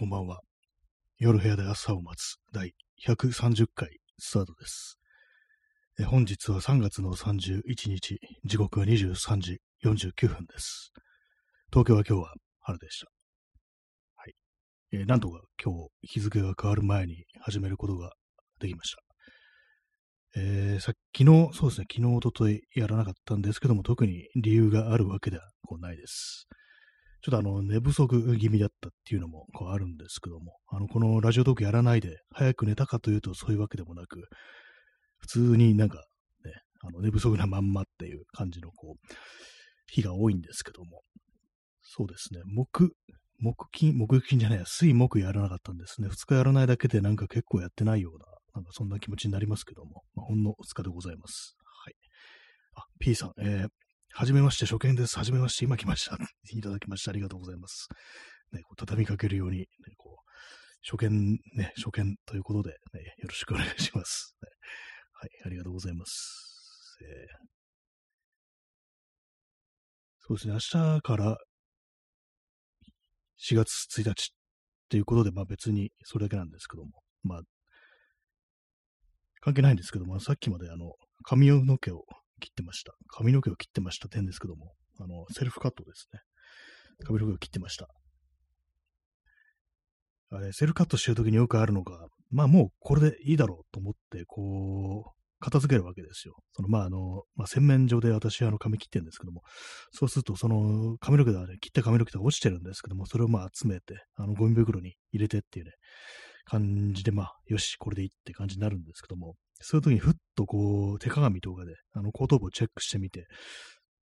こんばんは。夜部屋で朝を待つ第130回スタートです。え本日は3月の31日、時刻は23時49分です。東京は今日は春でした。はい。えなんとか今日日付が変わる前に始めることができました。えーさ昨日、そうですね、昨日、おとといやらなかったんですけども、特に理由があるわけではこうないです。ちょっとあの、寝不足気味だったっていうのもこうあるんですけども、あの、このラジオトークやらないで、早く寝たかというとそういうわけでもなく、普通になんかね、あの、寝不足なまんまっていう感じのこう、日が多いんですけども、そうですね、木、木金、木金じゃないや、水木やらなかったんですね。二日やらないだけでなんか結構やってないような、なんかそんな気持ちになりますけども、まあ、ほんの二日でございます。はい。あ、P さん、えー、はじめまして、初見です。はじめまして、今来ました。いただきましてありがとうございます。ね、こう畳みかけるように、ね、こう、初見、ね、初見ということで、ね、よろしくお願いします。ねはい、ありがとうございます。えーそうですね、明日から4月1日っていうことで、まあ別にそれだけなんですけども、まあ、関係ないんですけども、さっきまであの、髪の毛を切ってました。髪の毛を切ってました点ですけども、あの、セルフカットですね。髪の毛を切ってました。あれ、セルフカットしてるときによくあるのが、まあもうこれでいいだろうと思って、こう、片付けるわけですよ。その、まああの、まあ洗面所で私あの髪切ってるんですけども、そうするとその髪の毛がね、切った髪の毛が落ちてるんですけども、それをまあ集めて、あのゴミ袋に入れてっていうね、感じで、まあ、よし、これでいいって感じになるんですけども、そういう時にふっとこう、手鏡とかで、あの、後頭部をチェックしてみて、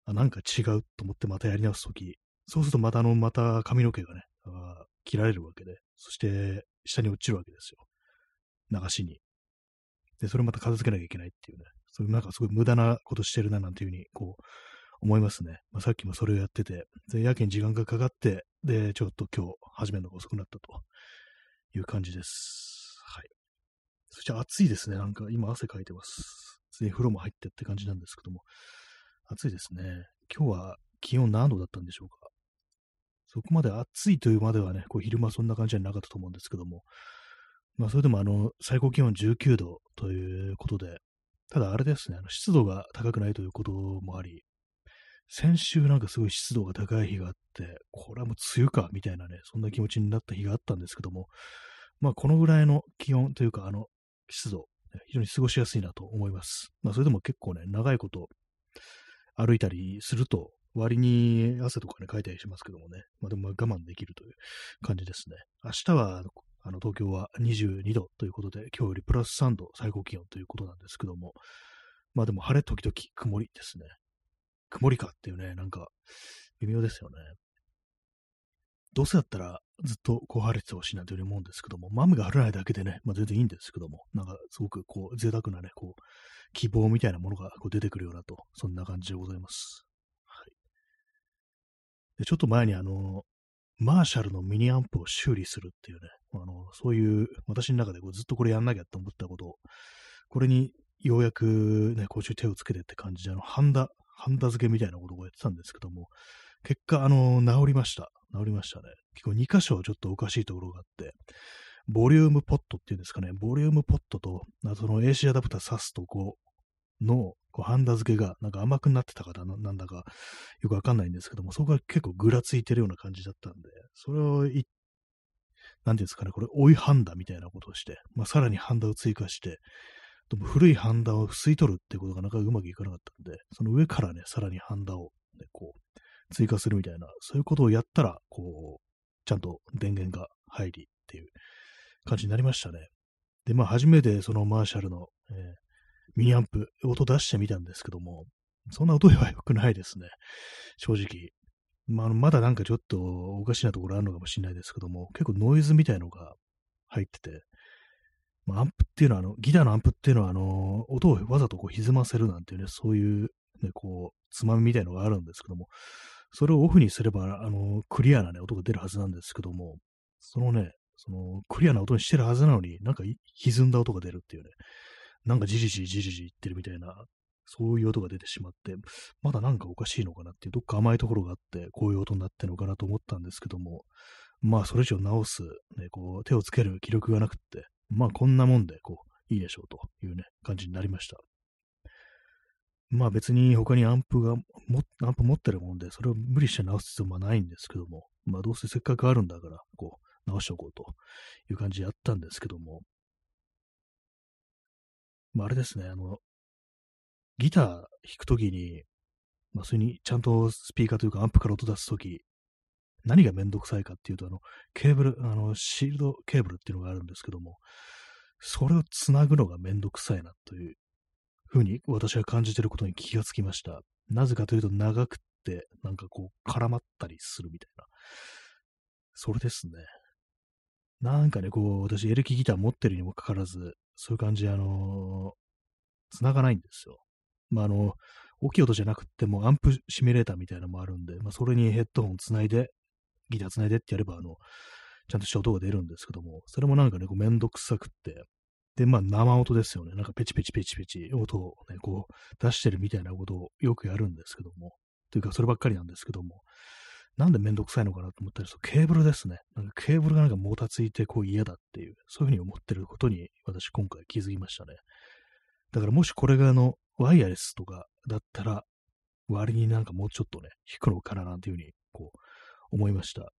あ、なんか違うと思ってまたやり直すとき、そうするとまたあの、また髪の毛がね、あ切られるわけで、そして下に落ちるわけですよ。流しに。で、それまた片付けなきゃいけないっていうね、そういうなんかすごい無駄なことしてるななんていうふうに、こう、思いますね。まあ、さっきもそれをやってて、で、やけに時間がかかって、で、ちょっと今日始めるのが遅くなったという感じです。そして暑いですね。なんか今汗かいてます。ついに風呂も入ってって感じなんですけども。暑いですね。今日は気温何度だったんでしょうか。そこまで暑いというまではね、こう昼間そんな感じじゃなかったと思うんですけども。まあそれでもあの、最高気温19度ということで、ただあれですね、あの湿度が高くないということもあり、先週なんかすごい湿度が高い日があって、これはもう梅雨かみたいなね、そんな気持ちになった日があったんですけども、まあこのぐらいの気温というか、あの、湿度、非常に過ごしやすいなと思います。まあそれでも結構ね、長いこと歩いたりすると、割に汗とかね、かいたりしますけどもね、まあでも我慢できるという感じですね。明日は、あの、東京は22度ということで、今日よりプラス3度最高気温ということなんですけども、まあでも晴れ時々曇りですね。曇りかっていうね、なんか、微妙ですよね。どうせだったら、ずっとこう晴れててほしいなというふうに思うんですけども、マムが晴れないだけでね、まあ全然いいんですけども、なんかすごくこう、贅沢なね、こう、希望みたいなものがこう出てくるようなと、そんな感じでございます。はい。で、ちょっと前にあの、マーシャルのミニアンプを修理するっていうね、あの、そういう、私の中でこうずっとこれやんなきゃって思ったことを、これにようやくね、こう手をつけてって感じで、あの、ハンダ、ハンダ付けみたいなことをやってたんですけども、結果、あの、治りました。治りましたね。結構2箇所ちょっとおかしいところがあって、ボリュームポットっていうんですかね、ボリュームポットと、あその AC アダプター挿すとこの、こうハンダ付けがなんか甘くなってたからななんだかよくわかんないんですけども、そこが結構ぐらついてるような感じだったんで、それをい、なんていうんですかね、これ追いハンダみたいなことをして、まあ、さらにハンダを追加して、でも古いハンダを吸い取るってことがなかなかうまくいかなかったんで、その上からね、さらにハンダを、ね、こう、追加するみたいな、そういうことをやったら、こう、ちゃんと電源が入りっていう感じになりましたね。で、まあ、初めてそのマーシャルの、えーミニアンプ、音出してみたんですけども、そんな音では良くないですね。正直。まあ、まだなんかちょっとおかしなところあるのかもしれないですけども、結構ノイズみたいのが入ってて、まあ、アンプっていうのは、あの、ギターのアンプっていうのは、あの、音をわざとこう歪ませるなんていうね、そういう、ね、こう、つまみみたいのがあるんですけども、それをオフにすれば、あの、クリアなね、音が出るはずなんですけども、そのね、その、クリアな音にしてるはずなのに、なんか歪んだ音が出るっていうね、なんかじりじりじりじり言ってるみたいな、そういう音が出てしまって、まだなんかおかしいのかなっていう、どっか甘いところがあって、こういう音になってるのかなと思ったんですけども、まあ、それ以上直す、ね、こう、手をつける気力がなくって、まあ、こんなもんで、こう、いいでしょうというね、感じになりました。まあ別に他にアンプがも、アンプ持ってるもんで、それを無理して直す必要もないんですけども、まあどうせせっかくあるんだから、こう、直しておこうという感じでやったんですけども、まああれですね、あの、ギター弾くときに、まあそれにちゃんとスピーカーというかアンプから音出すとき、何がめんどくさいかっていうと、あの、ケーブル、あの、シールドケーブルっていうのがあるんですけども、それをつなぐのがめんどくさいなというふうに私は感じてることに気がつきました。なぜかというと長くって、なんかこう絡まったりするみたいな。それですね。なんかね、こう、私エレキギター持ってるにもかかわらず、そういう感じで、あのー、繋がないんですよ。まあ、あの、大きい音じゃなくても、アンプシミュレーターみたいなのもあるんで、まあ、それにヘッドホン繋いで、ギター繋いでってやれば、あの、ちゃんとした音が出るんですけども、それもなんかね、こうめんどくさくって、で、まあ生音ですよね。なんかペチペチペチペチ音をね、こう出してるみたいなことをよくやるんですけども、というかそればっかりなんですけども、なんでめんどくさいのかなと思ったら、ケーブルですね。なんかケーブルがなんかもたついてこう嫌だっていう、そういうふうに思ってることに私今回気づきましたね。だからもしこれがあの、ワイヤレスとかだったら、割になんかもうちょっとね、弾くのかななんていうふうにこう思いました。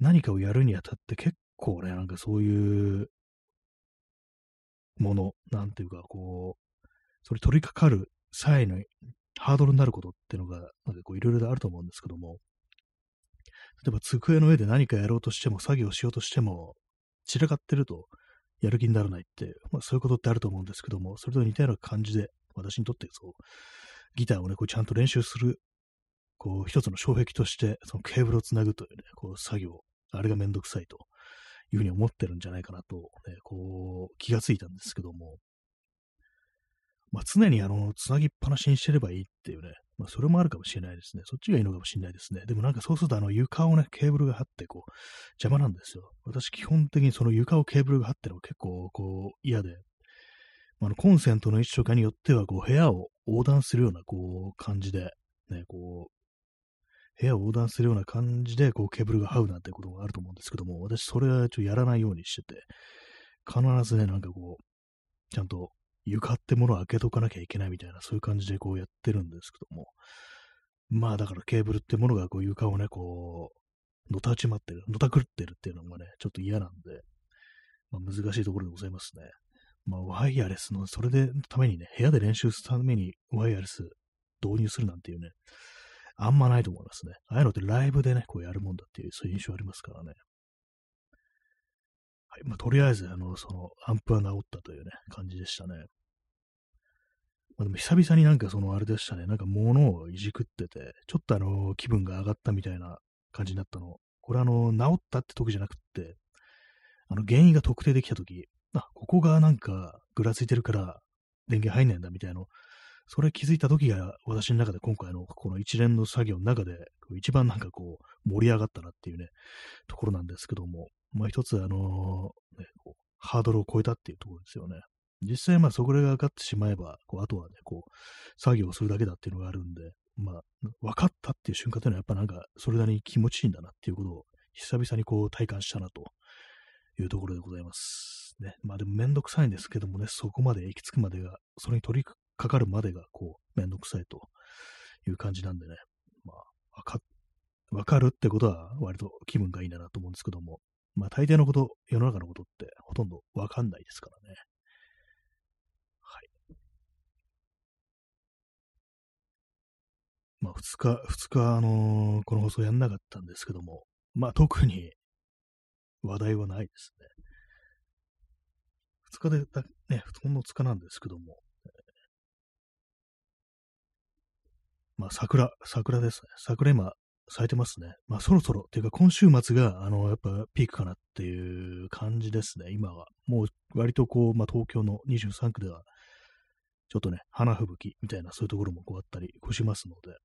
何かをやるにあたって結構ね、なんかそういうもの、なんていうか、こう、それ取り掛かる際のハードルになることっていうのが、なんかこういろいろあると思うんですけども、例えば机の上で何かやろうとしても、作業しようとしても、散らかってるとやる気にならないって、まあそういうことってあると思うんですけども、それと似たような感じで、私にとってそう、ギターをね、こうちゃんと練習する、こう一つの障壁として、そのケーブルをつなぐというね、こう作業、あれがめんどくさいと。いうふうに思ってるんじゃないかなと、ね、こう、気がついたんですけども、まあ、常にあの、つなぎっぱなしにしてればいいっていうね、まあ、それもあるかもしれないですね。そっちがいいのかもしれないですね。でもなんかそうするとあの床をね、ケーブルが張ってこう、邪魔なんですよ。私基本的にその床をケーブルが張ってるの結構こう嫌で、あのコンセントの位置とかによってはこう部屋を横断するようなこう感じで、ね、こう、部屋を横断するような感じで、こう、ケーブルが這うなんてことがあると思うんですけども、私、それはちょっとやらないようにしてて、必ずね、なんかこう、ちゃんと床ってものを開けとかなきゃいけないみたいな、そういう感じでこうやってるんですけども、まあ、だからケーブルってものがこう床をね、こう、のたちまってる、のたくってるっていうのがね、ちょっと嫌なんで、まあ、難しいところでございますね。まあ、ワイヤレスの、それで、ためにね、部屋で練習するためにワイヤレス導入するなんていうね、あんまないと思いますね。ああいうのってライブでね、こうやるもんだっていう、そういう印象ありますからね。はい。まあ、とりあえず、あの、その、アンプは治ったというね、感じでしたね。まあ、でも久々になんかそのあれでしたね、なんか物をいじくってて、ちょっとあの、気分が上がったみたいな感じになったの。これあの、治ったって時じゃなくって、あの、原因が特定できた時、あ、ここがなんかぐらついてるから電源入んないんだみたいなのそれ気づいた時が私の中で今回のこの一連の作業の中で一番なんかこう盛り上がったなっていうね、ところなんですけども、まあ一つあのね、ハードルを超えたっていうところですよね。実際まあそこらが分かってしまえば、こうあとはね、こう作業をするだけだっていうのがあるんで、まあ分かったっていう瞬間というのはやっぱなんかそれなりに気持ちいいんだなっていうことを久々にこう体感したなというところでございます。ね。まあでもめんどくさいんですけどもね、そこまで行き着くまでが、それに取りかかるまでが、こう、めんどくさいという感じなんでね、まあ、わか、わかるってことは割と気分がいいんだなと思うんですけども、まあ大抵のこと、世の中のことってほとんどわかんないですからね。はい。まあ2日、2日、あのー、この放送やんなかったんですけども、まあ特に話題はないですね。2日で、ね、ほんの2日なんですけども、まあ、桜、桜ですね。桜今、咲いてますね。まあ、そろそろ、っていうか今週末が、あの、やっぱピークかなっていう感じですね、今は。もう、割とこう、まあ、東京の23区では、ちょっとね、花吹雪みたいな、そういうところもこうあったりしますので。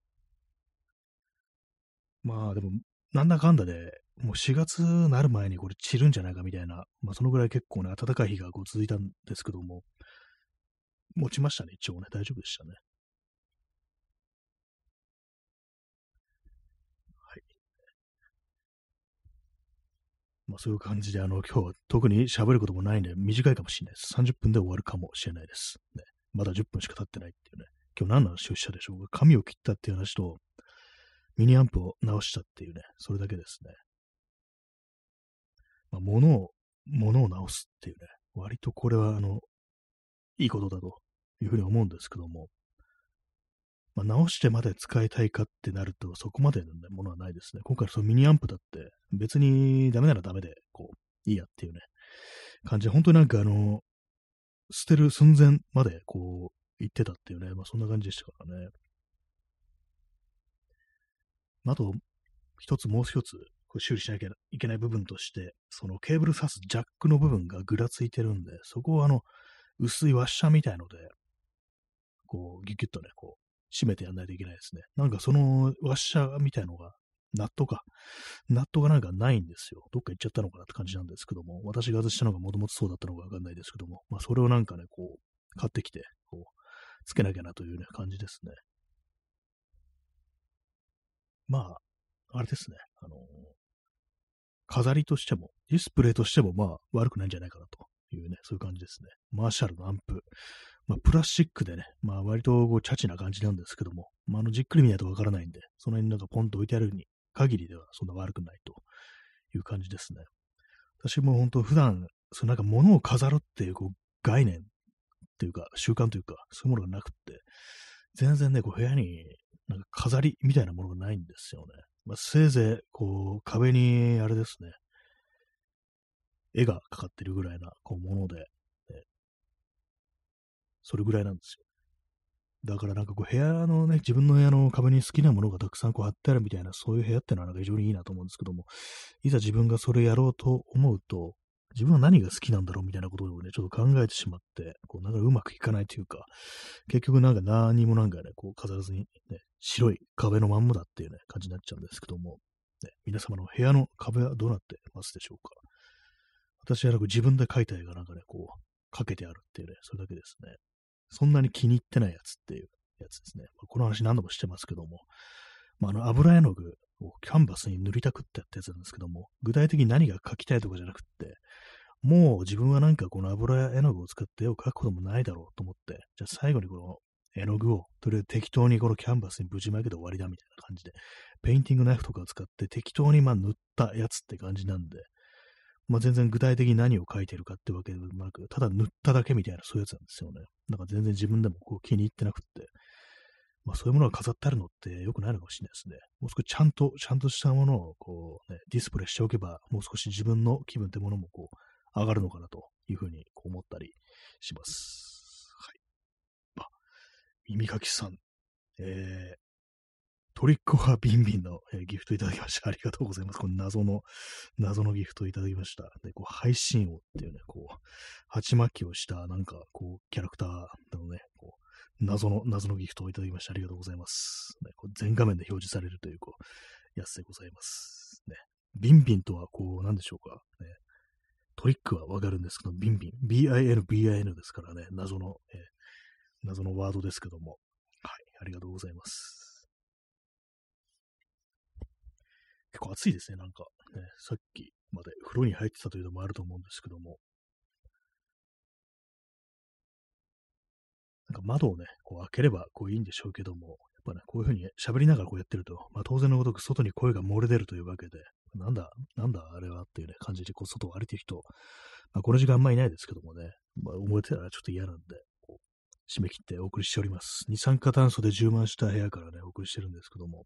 まあ、でも、なんだかんだで、もう4月なる前にこれ散るんじゃないかみたいな、まあ、そのぐらい結構ね、暖かい日がこう続いたんですけども、持ちましたね、一応ね、大丈夫でしたね。まあそういう感じで、あの、今日は特に喋ることもないんで、短いかもしれないです。30分で終わるかもしれないです。ね。まだ10分しか経ってないっていうね。今日何の話をしたでしょう？か髪を切ったっていう話と、ミニアンプを直したっていうね、それだけですね。まあ、物を、物を直すっていうね、割とこれは、あの、いいことだというふうに思うんですけども、まあ、直してまで使いたいかってなると、そこまでの、ね、ものはないですね。今回そのミニアンプだって、別にダメならダメで、こう、いいやっていうね、感じで、本当になんかあの、捨てる寸前まで、こう、言ってたっていうね、まあそんな感じでしたからね。あと、一つもう一つ、修理しなきゃいけない部分として、そのケーブル挿すジャックの部分がぐらついてるんで、そこをあの、薄いワッシャーみたいので、こう、ギュギュッとね、こう、締めてやんないといけないですね。なんかそのワッシャーみたいのが、ナットか。ナットがなんかないんですよ。どっか行っちゃったのかなって感じなんですけども、私が外したのがもともとそうだったのかわかんないですけども、まあそれをなんかね、こう、買ってきて、こう、つけなきゃなというね、感じですね。まあ、あれですね。あの、飾りとしても、ディスプレイとしても、まあ、悪くないんじゃないかなというね、そういう感じですね。マーシャルのアンプ。まあ、プラスチックでね、まあ、割とこう、チャチな感じなんですけども、まあ、あの、じっくり見ないとわからないんで、その辺なんかポンと置いてあるに限りでは、そんな悪くないという感じですね。私も本当普段、そのなんか物を飾るっていうこう概念っていうか、習慣というか、そういうものがなくって、全然ね、こう部屋になんか飾りみたいなものがないんですよね。まあ、せいぜい、こう、壁に、あれですね、絵がかかってるぐらいな、こう、もので、それぐらいなんですよ。だからなんかこう部屋のね、自分の部屋の壁に好きなものがたくさんこう貼ってあるみたいな、そういう部屋ってのはなんか非常にいいなと思うんですけども、いざ自分がそれやろうと思うと、自分は何が好きなんだろうみたいなことをね、ちょっと考えてしまって、こうなんかうまくいかないというか、結局なんか何もなんかね、こう飾らずにね、白い壁のまんまだっていうね、感じになっちゃうんですけども、ね、皆様の部屋の壁はどうなってますでしょうか？私はなんか自分で描いた絵がなんかね、こう、かけてあるっていうね、それだけですね。そんなに気に入ってないやつっていうやつですね。この話何度もしてますけども、まあ、あの油絵の具をキャンバスに塗りたくってやったやつなんですけども、具体的に何が描きたいとかじゃなくって、もう自分はなんかこの油絵の具を使って絵を描くこともないだろうと思って、じゃあ最後にこの絵の具をとりあえず適当にこのキャンバスにぶちまけて終わりだみたいな感じで、ペインティングナイフとかを使って適当にまあ塗ったやつって感じなんで、まあ、全然具体的に何を描いてるかってわけでもなく、ただ塗っただけみたいなそういうやつなんですよね。なんか全然自分でもこう気に入ってなくって、まあそういうものが飾ってあるのって良くないのかもしれないですね。もう少しちゃんと、ちゃんとしたものをこうね、ディスプレイしておけば、もう少し自分の気分ってものもこう、上がるのかなというふうに思ったりします。はい。あ、耳かきさん、えー、トリックはビンビンの、えー、ギフトいただきました。ありがとうございます。この謎の、謎のギフトいただきました。で、こう、配信王っていうね、こう、鉢巻きをした、なんか、こう、キャラクターのね、こう、謎の、謎のギフトをいただきました。ありがとうございます。ね、こう全画面で表示されるという、こう、やつでございます。ね。ビンビンとは、こう、なんでしょうか。ね。トリックはわかるんですけど、ビンビン。B-I-N、B-I-N ですからね、謎の、えー、謎のワードですけども。はい、ありがとうございます。結構暑いですね、なんか、ね。さっきまで風呂に入ってたというのもあると思うんですけども。なんか窓をね、こう開ければこういいんでしょうけども、やっぱね、こういうふうに喋りながらこうやってると、まあ当然のごとく外に声が漏れ出るというわけで、なんだ、なんだあれはっていうね、感じでこう外を歩いてる人、まあこの時間あんまりいないですけどもね、まあ思えてたらちょっと嫌なんで、こう締め切ってお送りしております。二酸化炭素で充満した部屋からね、お送りしてるんですけども、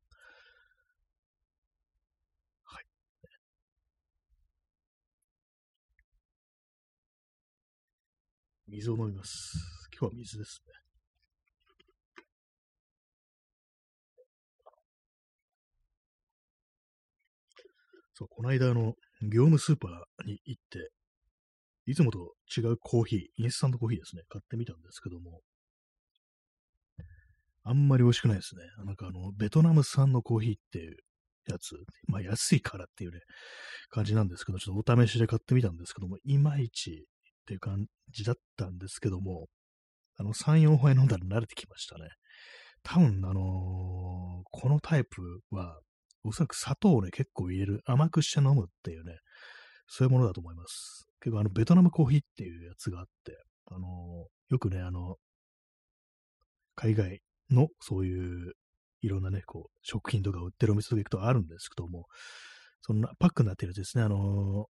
水を飲みます。今日は水ですね。そう、この間、の、業務スーパーに行って、いつもと違うコーヒー、インスタントコーヒーですね、買ってみたんですけども、あんまり美味しくないですね。なんかあの、ベトナム産のコーヒーっていうやつ、まあ安いからっていうね、感じなんですけど、ちょっとお試しで買ってみたんですけども、いまいちっていう感じだったんですけども、あの、3、4杯飲んだら慣れてきましたね。多分、あのー、このタイプは、おそらく砂糖をね、結構入れる、甘くして飲むっていうね、そういうものだと思います。結構あの、ベトナムコーヒーっていうやつがあって、あのよくね、あの、海外のそういういろんなね、こう、食品とか売ってるお店とか行くとあるんですけども、そんなパックになってるやつですね、あの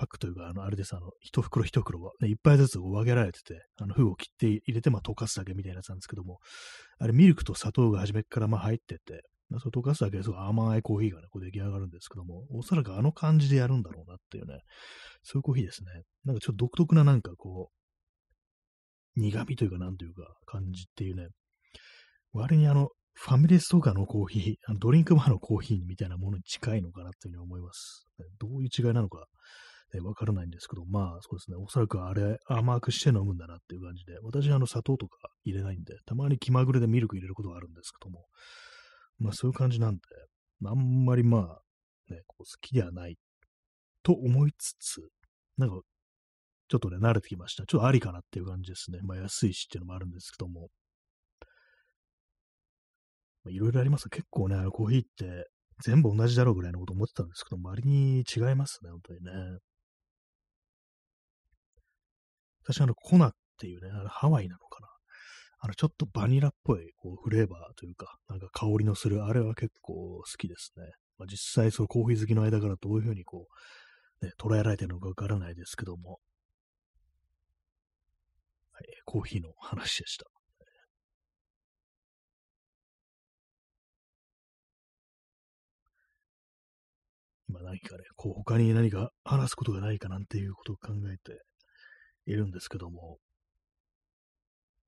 パックというか、あの、あれです、あの、一袋一袋は、ね、一杯ずつ分けられてて、あの、封を切って入れて、まあ、溶かすだけみたいなやつなんですけども、あれ、ミルクと砂糖が初めからまあ入ってて、まあ、それ溶かすだけですごい甘いコーヒーがね、こう出来上がるんですけども、おそらくあの感じでやるんだろうなっていうね、そういうコーヒーですね。なんかちょっと独特ななんかこう、苦味というかなんというか感じっていうね、割にあの、ファミレスとかのコーヒー、あのドリンクバーのコーヒーみたいなものに近いのかなっていうふうに思います。どういう違いなのか、えわからないんですけど、まあそうですね、おそらくあれ甘くして飲むんだなっていう感じで、私はあの砂糖とか入れないんで、たまに気まぐれでミルク入れることがあるんですけども、まあそういう感じなんで、あんまりまあ、ね、こう好きではないと思いつつ、なんか、ちょっとね、慣れてきました。ちょっとありかなっていう感じですね。まあ安いしっていうのもあるんですけども。いろいろあります。結構ね、コーヒーって全部同じだろうぐらいのこと思ってたんですけど、周りに違いますね、本当にね。私、あの、コナっていうね、あのハワイなのかな。あの、ちょっとバニラっぽいこうフレーバーというか、なんか香りのする、あれは結構好きですね。まあ、実際、そのコーヒー好きの間からどういうふうにこう、ね、捉えられてるのかわからないですけども。はい、コーヒーの話でした。今何かね、こう他に何か話すことがないかなんていうことを考えているんですけども、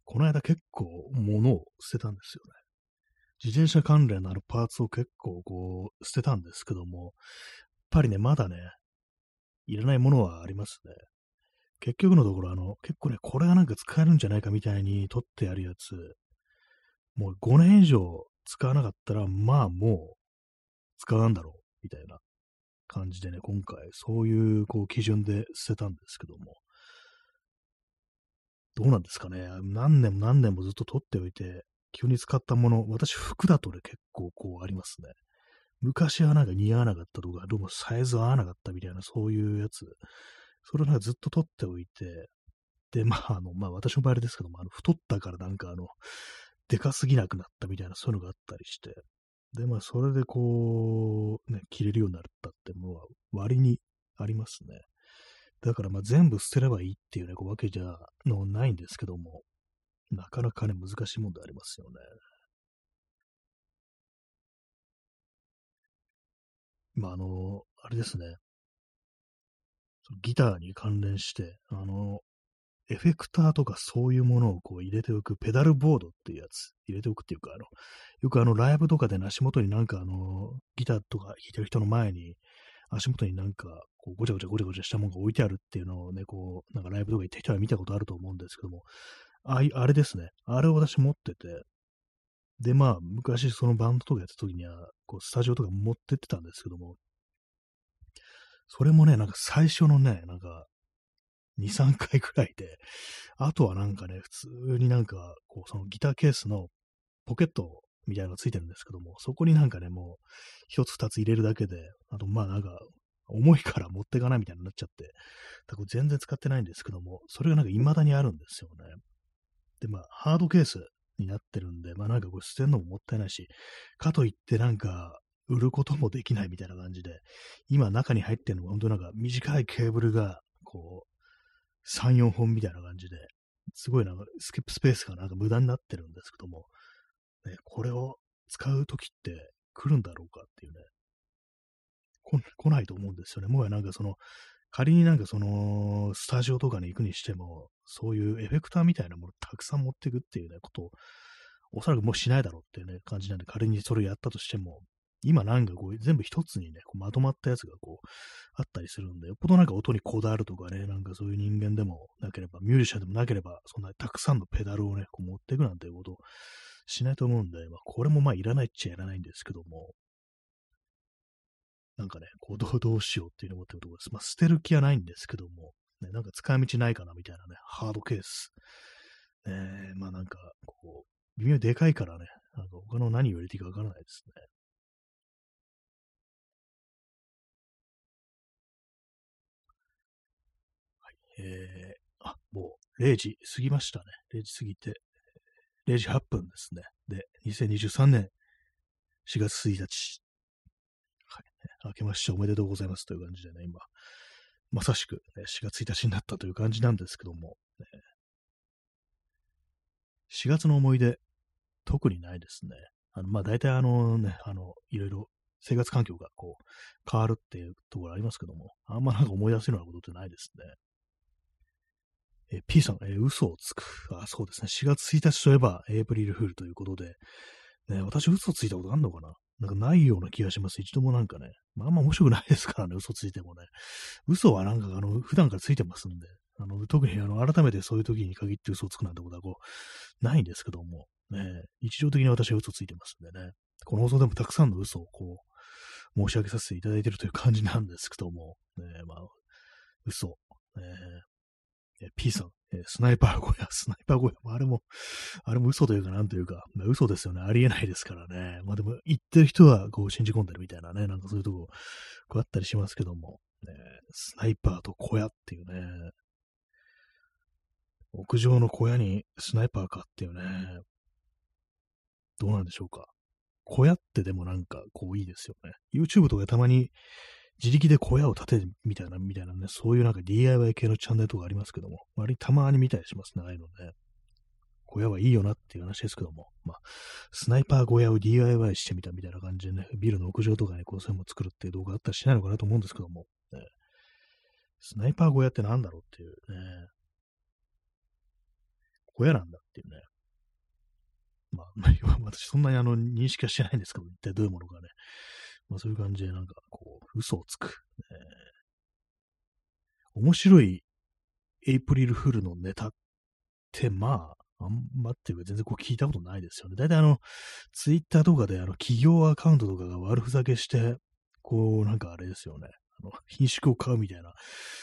この間結構物を捨てたんですよね。自転車関連のあるパーツを結構こう捨てたんですけども、やっぱりね、まだね、いらないものはありますね。結局のところ、あの、結構ね、これがなんか使えるんじゃないかみたいに取ってあるやつ、もう5年以上使わなかったら、まあもう使わんだろう、みたいな感じでね、今回そういうこう基準で捨てたんですけども、どうなんですかね。何年も何年もずっと取っておいて、急に使ったもの、私服だとね、結構こうありますね。昔はなんか似合わなかったとか、どうもサイズ合わなかったみたいな、そういうやつ。それをなんかずっと取っておいて、で、まあ、あの、まあ私の場合ですけども、あの、太ったからなんかあの、でかすぎなくなったみたいな、そういうのがあったりして、で、まあ、それでこう、ね、着れるようになったってものは割にありますね。だからまあ全部捨てればいいっていうね、こうわけじゃのないんですけども、なかなかね、難しいもんでありますよね。まあ、あの、あれですね。ギターに関連して、あの、エフェクターとかそういうものをこう入れておく、ペダルボードっていうやつ、入れておくっていうか、あの、よくあの、ライブとかで、足元になんかあの、ギターとか弾いてる人の前に、足元になんか、こう、ごちゃごちゃごちゃごちゃしたものが置いてあるっていうのをね、こう、なんかライブとか行った人は見たことあると思うんですけども、ああれですね。あれを私持ってて、で、まあ、昔そのバンドとかやった時には、こう、スタジオとか持ってってたんですけども、それもね、なんか最初のね、なんか、2、3回くらいで、あとはなんかね、普通になんか、こう、そのギターケースのポケットみたいなのがついてるんですけども、そこになんかね、もう、一つ二つ入れるだけで、あと、まあなんか、重いから持ってかないみたいになっちゃって、だから全然使ってないんですけども、それがなんか未だにあるんですよね。で、まあ、ハードケースになってるんで、まあなんかこれ捨てるのももったいないし、かといってなんか、売ることもできないみたいな感じで、今中に入ってるのが本当なんか短いケーブルが、こう、3、4本みたいな感じで、すごいなんかスキップスペースがなんか無駄になってるんですけども、ね、これを使うときって来るんだろうかっていうね、来ないと思うんですよね。もはやなんかその、仮になんかその、スタジオとかに行くにしても、そういうエフェクターみたいなものたくさん持っていくっていうね、ことを、おそらくもうしないだろうっていうね、感じなんで、仮にそれやったとしても、今なんかこう、全部一つにね、こうまとまったやつがこう、あったりするんで、よっぽどなんか音にこだわるとかね、なんかそういう人間でもなければ、ミュージシャンでもなければ、そんなにたくさんのペダルをね、こう持っていくなんていうことをしないと思うんで、まあ、これもまあいらないっちゃいらないんですけども、なんかね、こうどうどうしようっていうのを思ってるところです。まあ、捨てる気はないんですけども、ね、なんか使い道ないかなみたいなね、ハードケース。えー、まあなんか、こう、微妙でかいからね、なんか他の何を入れていいかわからないですね。はいえー、あ、もう0時過ぎましたね。0時過ぎて、0時8分ですね。で、2023年4月1日。はい、ね。明けましておめでとうございますという感じでね、今、まさしく、ね、4月1日になったという感じなんですけども、ね、4月の思い出、特にないですね。あの、まあ、大体あのね、あの、いろいろ生活環境がこう、変わるっていうところありますけども、あんまなんか思い出せるようなことってないですね。え P さん、え、嘘をつく。あ、そうですね。4月1日といえば、エイプリルフールということで、ね、私嘘ついたことあんのかな？なんかないような気がします。一度もなんかね。まああんま面白くないですからね、嘘ついてもね。嘘はなんかあの、普段からついてますんで、あの、特にあの、改めてそういう時に限って嘘をつくなんてことはこう、ないんですけども、ね、日常的に私は嘘ついてますんでね。この放送でもたくさんの嘘をこう、申し上げさせていただいているという感じなんですけども、ね、まあ、嘘、ね、P さん、えスナイパー小屋、スナイパー小屋、あれも、あれも嘘というかなんというか、まあ、嘘ですよね。ありえないですからね。まあでも、言ってる人はこう信じ込んでるみたいなね、なんかそういうとこ、こうあったりしますけども、ね、スナイパーと小屋っていうね、屋上の小屋にスナイパーかっていうね、どうなんでしょうか。小屋ってでもなんかこういいですよね。YouTube とかたまに自力で小屋を建てるみたいな、みたいなね、そういうなんか DIY 系のチャンネルとかありますけども、割たまに見たりしますね、ああいうのね。小屋はいいよなっていう話ですけども、まあ、スナイパー小屋を DIY してみたみたいな感じでね、ビルの屋上とかにこうそういうのを作るっていう動画あったりしないのかなと思うんですけども、ね、スナイパー小屋ってなんだろうっていうね、小屋なんだっていうね。まあ、私そんなにあの認識はしてないんですけど、一体どういうものかね。まあそういう感じでなんかこう、嘘をつく。えー、面白いエイプリルフールのネタって、まあ、あんまっていうか全然こう聞いたことないですよね。大体あの、ツイッターとかであの企業アカウントとかが悪ふざけして、こうなんかあれですよね。あの、品種を買うみたいな、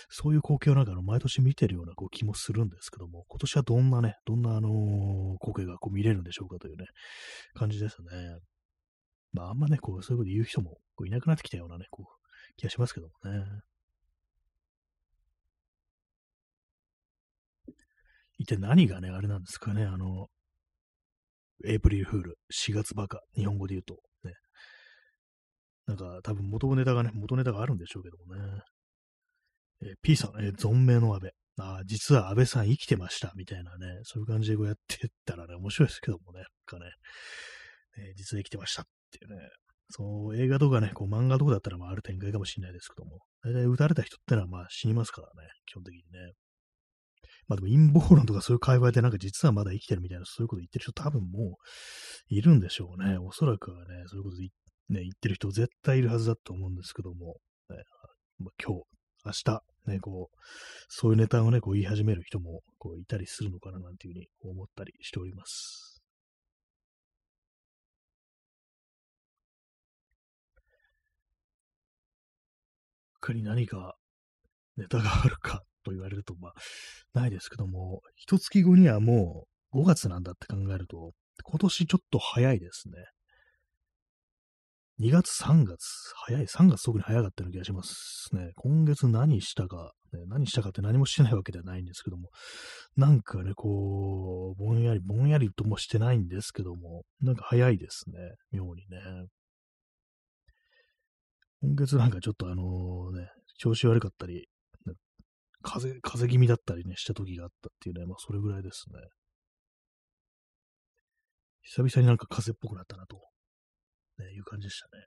そういう光景をなんかあの毎年見てるようなこう気もするんですけども、今年はどんなね、どんなあのー、光景がこう見れるんでしょうかというね、感じですね。まあ、あんまね、こう、そういうこと言う人もこういなくなってきたようなね、こう、気がしますけどもね。一体何がね、あれなんですかね、あの、エイプリルフール、4月バカ、日本語で言うと、ね。なんか、多分元ネタがね、元ネタがあるんでしょうけどもね。えー、P さん、えー、存命の安倍。あ実は安倍さん生きてました、みたいなね、そういう感じでこうやってったらね、面白いですけどもね、なんかね、えー、実は生きてましたっていうね、そう、映画とかね、こう漫画とかだったらまあある展開かもしれないですけども、大体撃たれた人ってのはまあ死にますからね、基本的にね。まあでも陰謀論とかそういう会話でなんか実はまだ生きてるみたいなそういうこと言ってる人多分もういるんでしょうね。おそらくはね、そういうこと言,、ね、言ってる人絶対いるはずだと思うんですけども、ねまあ、今日、明日、ね、こう、そういうネタをね、こう言い始める人もこういたりするのかななんていうふうに思ったりしております。他に何かネタがあるかと言われると、まあ、ないですけども、一月後にはもう5月なんだって考えると、今年ちょっと早いですね。2月、3月、早い、3月特に早かったような気がしますね。今月何したか、ね、何したかって何もしてないわけではないんですけども、なんかね、こう、ぼんやり、ぼんやりともしてないんですけども、なんか早いですね、妙にね。今月なんかちょっとあのね、調子悪かったり、風、風邪気味だったりね、した時があったっていうね、まあそれぐらいですね。久々になんか風邪っぽくなったなと、ね、いう感じでしたね。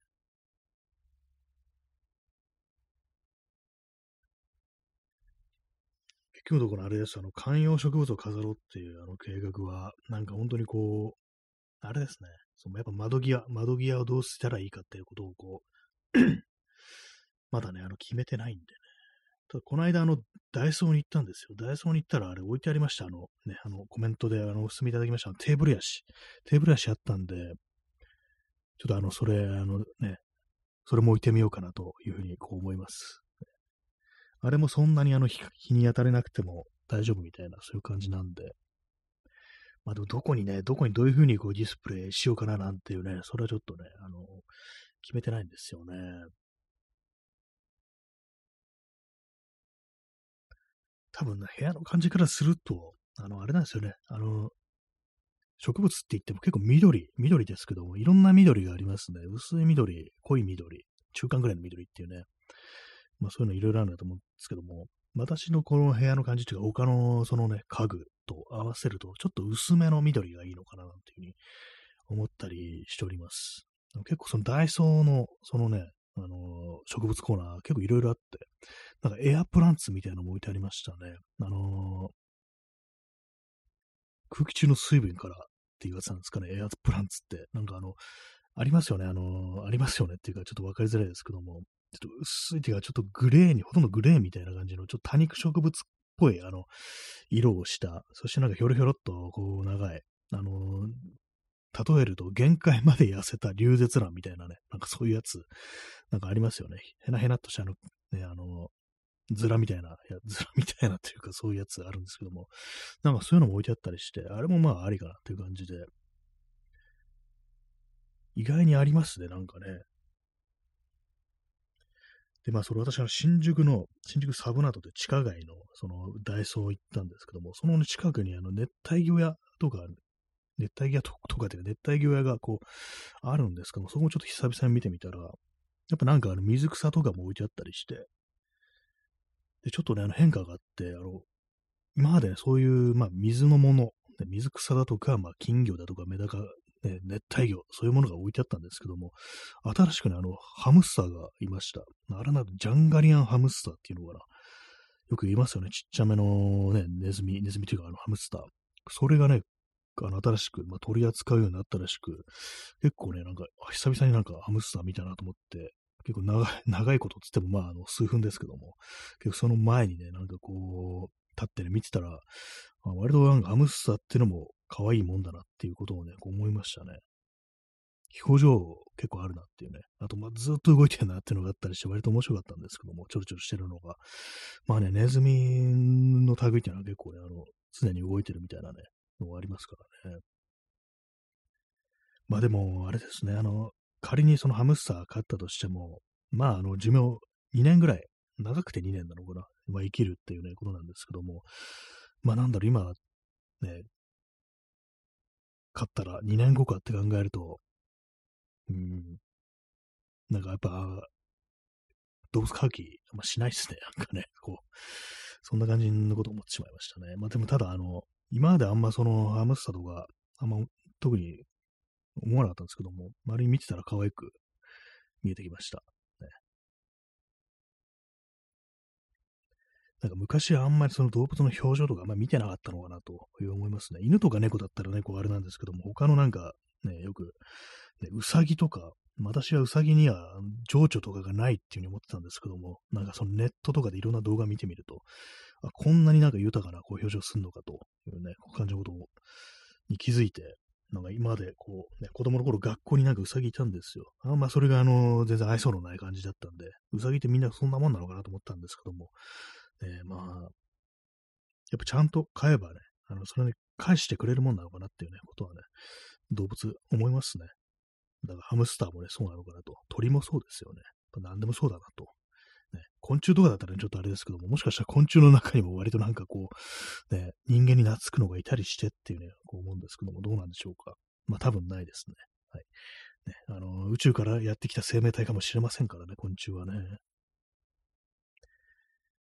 結局のところあれです、あの、観葉植物を飾ろうっていうあの計画は、なんか本当にこう、あれですね、そのやっぱ窓際、窓際をどうしたらいいかっていうことをこう、まだね、あの、決めてないんでね。ただ、この間、あの、ダイソーに行ったんですよ。ダイソーに行ったら、あれ置いてありました。あの、ね、あの、コメントで、あの、お勧めいただきました。テーブルやし。テーブルやしあったんで、ちょっとあの、それ、あのね、それも置いてみようかなというふうにこう思います。あれもそんなにあの日に当たれなくても大丈夫みたいな、そういう感じなんで。まあでもどこにね、どこにどういうふうにこうディスプレイしようかななんていうね、それはちょっとね、あの、決めてないんですよね。多分ね、部屋の感じからすると、あの、あれなんですよね。あの、植物って言っても結構緑、緑ですけども、いろんな緑がありますね。薄い緑、濃い緑、中間ぐらいの緑っていうね。まあそういうのいろいろあるんだと思うんですけども、私のこの部屋の感じっていうか、他のそのね、家具と合わせると、ちょっと薄めの緑がいいのかななんていうふうに思ったりしております。結構そのダイソーの、そのね、あのー、植物コーナー結構いろいろあって、なんかエアプランツみたいなのも置いてありましたね。あのー、空気中の水分からっていうやつなんですかね、エアプランツって。なんかあの、ありますよね、あのー、ありますよねっていうか、ちょっとわかりづらいですけども、ちょっと薄いっていうか、ちょっとグレーに、ほとんどグレーみたいな感じの、ちょっと多肉植物っぽい、あの、色をした、そしてなんかひょろひょろっと、こう、長い、あの例えると限界まで痩せた流絶卵みたいなね、なんかそういうやつ、なんかありますよね。へなへなっとしたあの、ね、あの、ズラみたいな、いや、ズラみたいなというかそういうやつあるんですけども、なんかそういうのも置いてあったりして、あれもまあありかなっていう感じで、意外にありますね、なんかね。で、まあ、それ私は新宿の、新宿サブナートで地下街の、その、ダイソー行ったんですけども、その近くにあの、熱帯魚屋とか、熱帯魚とかっていうか、熱帯魚屋がこう、あるんですけども、そこもちょっと久々に見てみたら、やっぱなんかあの、水草とかも置いてあったりして、で、ちょっとね、あの、変化があって、あの、今までね、そういう、まあ、水のもの、水草だとか、まあ、金魚だとか、メダカね、熱帯魚、そういうものが置いてあったんですけども、新しくね、あの、ハムスターがいました。あれな、ジャンガリアンハムスターっていうのかな。よく言いますよね。ちっちゃめのね、ネズミ、ネズミというか、あの、ハムスター。それがね、あの、新しく、まあ、取り扱うようになったらしく、結構ね、なんか、久々になんかハムスター見たなと思って、結構長い、長いことつっても、まあ、あの、数分ですけども、結構その前にね、なんかこう、立ってね、見てたら、まあ、割となんかハムスターっていうのも可愛いもんだなっていうことをね、こう思いましたね。表情結構あるなっていうね。あと、まあ、ずっと動いてるなっていうのがあったりして、割と面白かったんですけども、ちょろちょろしてるのが。まあね、ネズミの類っていうのは結構ね、あの、常に動いてるみたいなね、のがありますからね。まあでも、あれですね、あの、仮にそのハムスター飼ったとしても、まあ、あの、寿命2年ぐらい、長くて2年なのかな、まあ、生きるっていうね、ことなんですけども、まあなんだろう、今、ね、買ったら2年後かって考えると、うん、なんかやっぱ、動物飼う気、あんましないっすね。なんかね、こう、そんな感じのことを思ってしまいましたね。まあでもただ、あの、今まであんまそのハムスターとか、あんま特に思わなかったんですけども、周りに見てたら可愛く見えてきました。ねなんか昔はあんまりその動物の表情とかあんま見てなかったのかなという思いますね。犬とか猫だったらね、こうあれなんですけども、他のなんかね、よく、ね、うさぎとか、私はうさぎには情緒とかがないっていうふうに思ってたんですけども、なんかそのネットとかでいろんな動画見てみると、あこんなになんか豊かなこう表情すんのかというね、感じのことに気づいて、なんか今までこう、ね、子供の頃学校になんかうさぎいたんですよ。あまあそれがあの、全然愛想のない感じだったんで、うさぎってみんなそんなもんなのかなと思ったんですけども、ね、まあ、やっぱちゃんと飼えばね、あの、それに返してくれるもんなのかなっていうね、ことはね、動物思いますね。だからハムスターもね、そうなのかなと。鳥もそうですよね。何でもそうだなと。ね、昆虫とかだったら、ね、ちょっとあれですけども、もしかしたら昆虫の中にも割となんかこう、ね、人間に懐くのがいたりしてっていうね、こう思うんですけども、どうなんでしょうか。まあ多分ないですね。はい。ね、あの、宇宙からやってきた生命体かもしれませんからね、昆虫はね。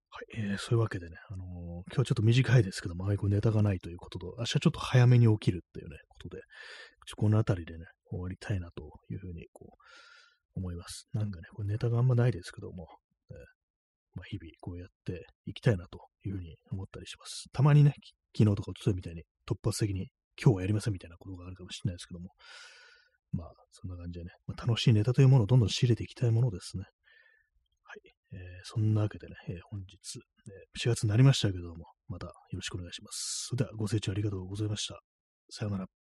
はい、えー、そういうわけでね、あのー、今日はちょっと短いですけども、あまりこうネタがないということと、明日ちょっと早めに起きるっていうね、ことで、このあたりでね、終わりたいなというふうに、こう、思います。なんかね、これネタがあんまないですけども、えー、まあ、日々こうやっていきたいなというふうに思ったりします。たまにね、昨日とかおとといみたいに突発的に今日はやりませんみたいなことがあるかもしれないですけども、まあ、そんな感じでね、まあ、楽しいネタというものをどんどん仕入れていきたいものですね。はいえー、そんなわけでね、えー、本日、え4月になりましたけども、またよろしくお願いします。それではご清聴ありがとうございました。さようなら。